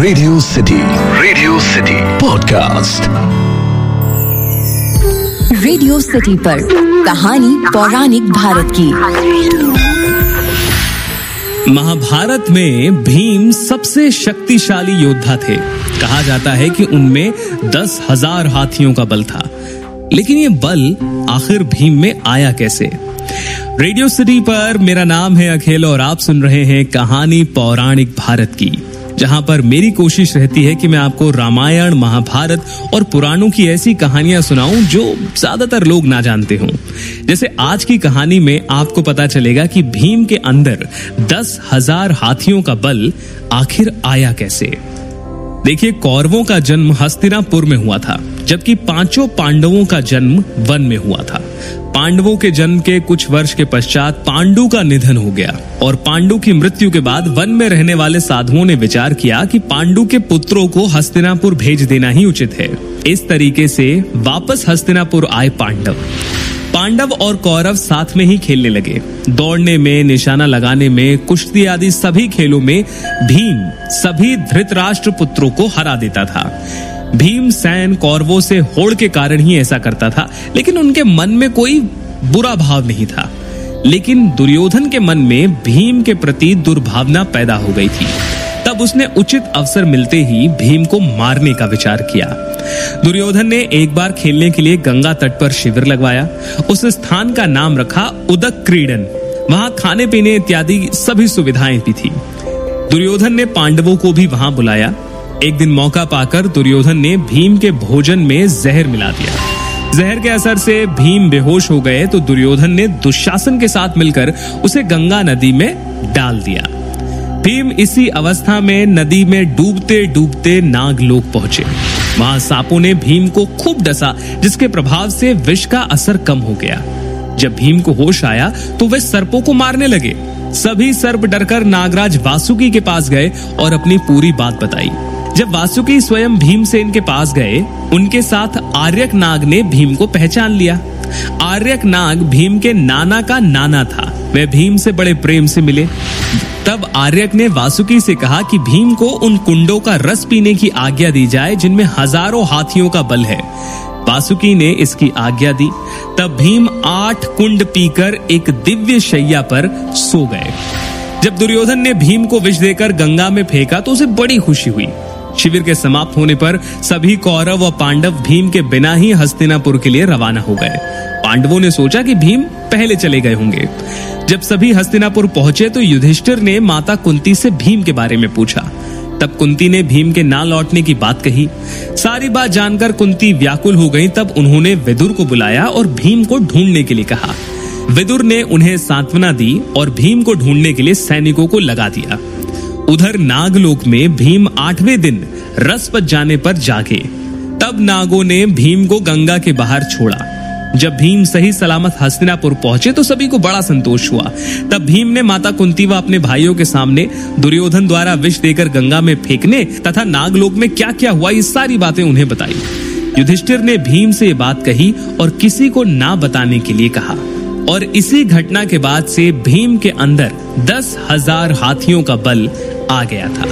Radio city radio city podcast radio city पर कहानी पौराणिक भारत की। महाभारत में भीम सबसे शक्तिशाली योद्धा थे। कहा जाता है कि उनमें दस हज़ार हाथियों का बल था। लेकिन ये बल आखिर भीम में आया कैसे? रेडियो सिटी पर मेरा नाम है अखिल और आप सुन रहे हैं कहानी पौराणिक भारत की। जहाँ पर मेरी कोशिश रहती है कि मैं आपको रामायण, महाभारत और पुराणों की ऐसी कहानियाँ सुनाऊं जो ज़्यादातर लोग ना जानते हों। जैसे आज की कहानी में आपको पता चलेगा कि भीम के अंदर दस हज़ार हाथियों का बल आखिर आया कैसे। देखिए, कौरवों का जन्म हस्तिनापुर में हुआ था। जबकि पाँचों पांडवों का जन्म वन में हुआ था। पांडवों के जन्म के कुछ वर्ष के पश्चात पांडु का निधन हो गया और पांडु की मृत्यु के बाद वन में रहने वाले साधुओं ने विचार किया कि पांडु के पुत्रों को हस्तिनापुर भेज देना ही उचित है। इस तरीके से वापस हस्तिनापुर आए पांडव। पांडव और कौरव साथ में ही खेलने लगे। दौड़ने में, निशाना लगाने में, कुश्ती आदि सभी खेलों में भीम सभी धृतराष्ट्र पुत्रों को हरा देता था। भीम सैन कौरवों से होड़ के कारण ही ऐसा करता था, लेकिन उनके मन में कोई बुरा भाव नहीं था। लेकिन दुर्योधन के मन में भीम के प्रति दुर्भावना पैदा हो गई थी। तब उसने उचित अवसर मिलते ही भीम को मारने का विचार किया। दुर्योधन ने एक बार खेलने के लिए गंगा तट पर शिविर लगवाया। उस स्थान का नाम रखा उदक क्रीडन। वहाँ खाने पीने इत्यादि सभी सुविधाएँ भी थी। दुर्योधन ने पांडवों को भी वहाँ बुलाया। एक दिन मौका पाकर दुर्योधन ने भीम के भोजन में जहर मिला दिया। जहर के असर से भीम बेहोश हो गए तो दुर्योधन ने दुशासन के साथ मिलकर उसे गंगा नदी में डाल दिया। भीम इसी अवस्था में नदी में डूबते डूबते नागलोक पहुँचे। वहाँ सांपों ने भीम को खूब डसा, जिसके प्रभाव से विष का असर कम हो गया। जब भीम को होश आया तो वे सर्पों को मारने लगे। सभी सर्प डरकर नागराज वासुकी के पास गए और अपनी पूरी बात बताई। जब वासुकी स्वयं भीमसेन के पास गए, उनके साथ आर्यक नाग ने भीम को पहचान लिया। आर्यक नाग भीम के नाना का नाना था। वह भीम से बड़े प्रेम से मिले। तब आर्यक ने वासुकी से कहा कि भीम को उन कुंडों का रस पीने की आज्ञा दी जाए, जिनमें हज़ारों हाथियों का बल है। वासुकी ने इसकी आज्ञा दी। तब भीम आठ कुंड पीकर एक दिव्य शैया पर सो गए। जब दुर्योधन ने भीम को विष देकर गंगा में फेंका तो उसे बड़ी खुशी हुई। शिविर के समाप्त होने पर सभी कौरव व पांडव भीम के बिना ही हस्तिनापुर के लिए रवाना हो गए। पांडवों ने सोचा कि भीम पहले चले गए होंगे। जब सभी हस्तिनापुर पहुँचे तो युधिष्ठिर ने माता कुंती से भीम के बारे में पूछा। तब कुंती ने भीम के ना लौटने की बात कही। सारी बात जानकर कुंती व्याकुल हो गई। तब उन्होंने विदुर को बुलाया और भीम को ढूँढने के लिए कहा। विदुर ने उन्हें सांत्वना दी और भीम को ढूँढने के लिए सैनिकों को लगा दिया। उधर नागलोक में भीम आठवें दिन रस पच जाने पर जागे। तब नागों ने भीम को गंगा के बाहर छोड़ा। जब भीम सही सलामत हस्तिनापुर पहुँचे तो सभी को बड़ा संतोष हुआ। तब भीम ने माता कुंती व अपने भाइयों के सामने दुर्योधन द्वारा विष देकर गंगा में फेंकने तथा नागलोक में क्या क्या हुआ, ये सारी बातें उन्हें बताई। युधिष्ठिर ने भीम से ये बात कही और किसी को ना बताने के लिए कहा। और इसी घटना के बाद से भीम के अंदर दस हज़ार हाथियों का बल आ गया था।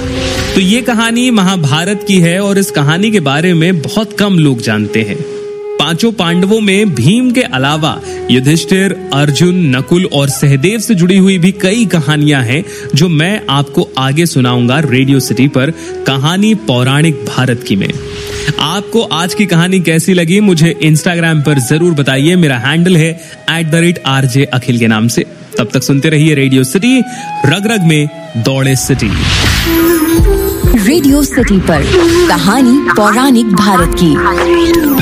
तो ये कहानी महाभारत की है और इस कहानी के बारे में बहुत कम लोग जानते हैं। पाँचों पांडवों में भीम के अलावा युधिष्ठिर, अर्जुन, नकुल और सहदेव से जुड़ी हुई भी कई कहानियाँ हैं, जो मैं आपको आगे सुनाऊँगा रेडियो सिटी पर कहानी पौराणिक भारत की में। आपको आज की कहानी कैसी लगी, मुझे इंस्टाग्राम पर ज़रूर बताइए। मेरा हैंडल है at the rate R J Akhil के नाम से। तब तक सुनते रहिए रेडियो सिटी रग रग में दौड़े सिटी। रेडियो सिटी पर कहानी पौराणिक भारत की।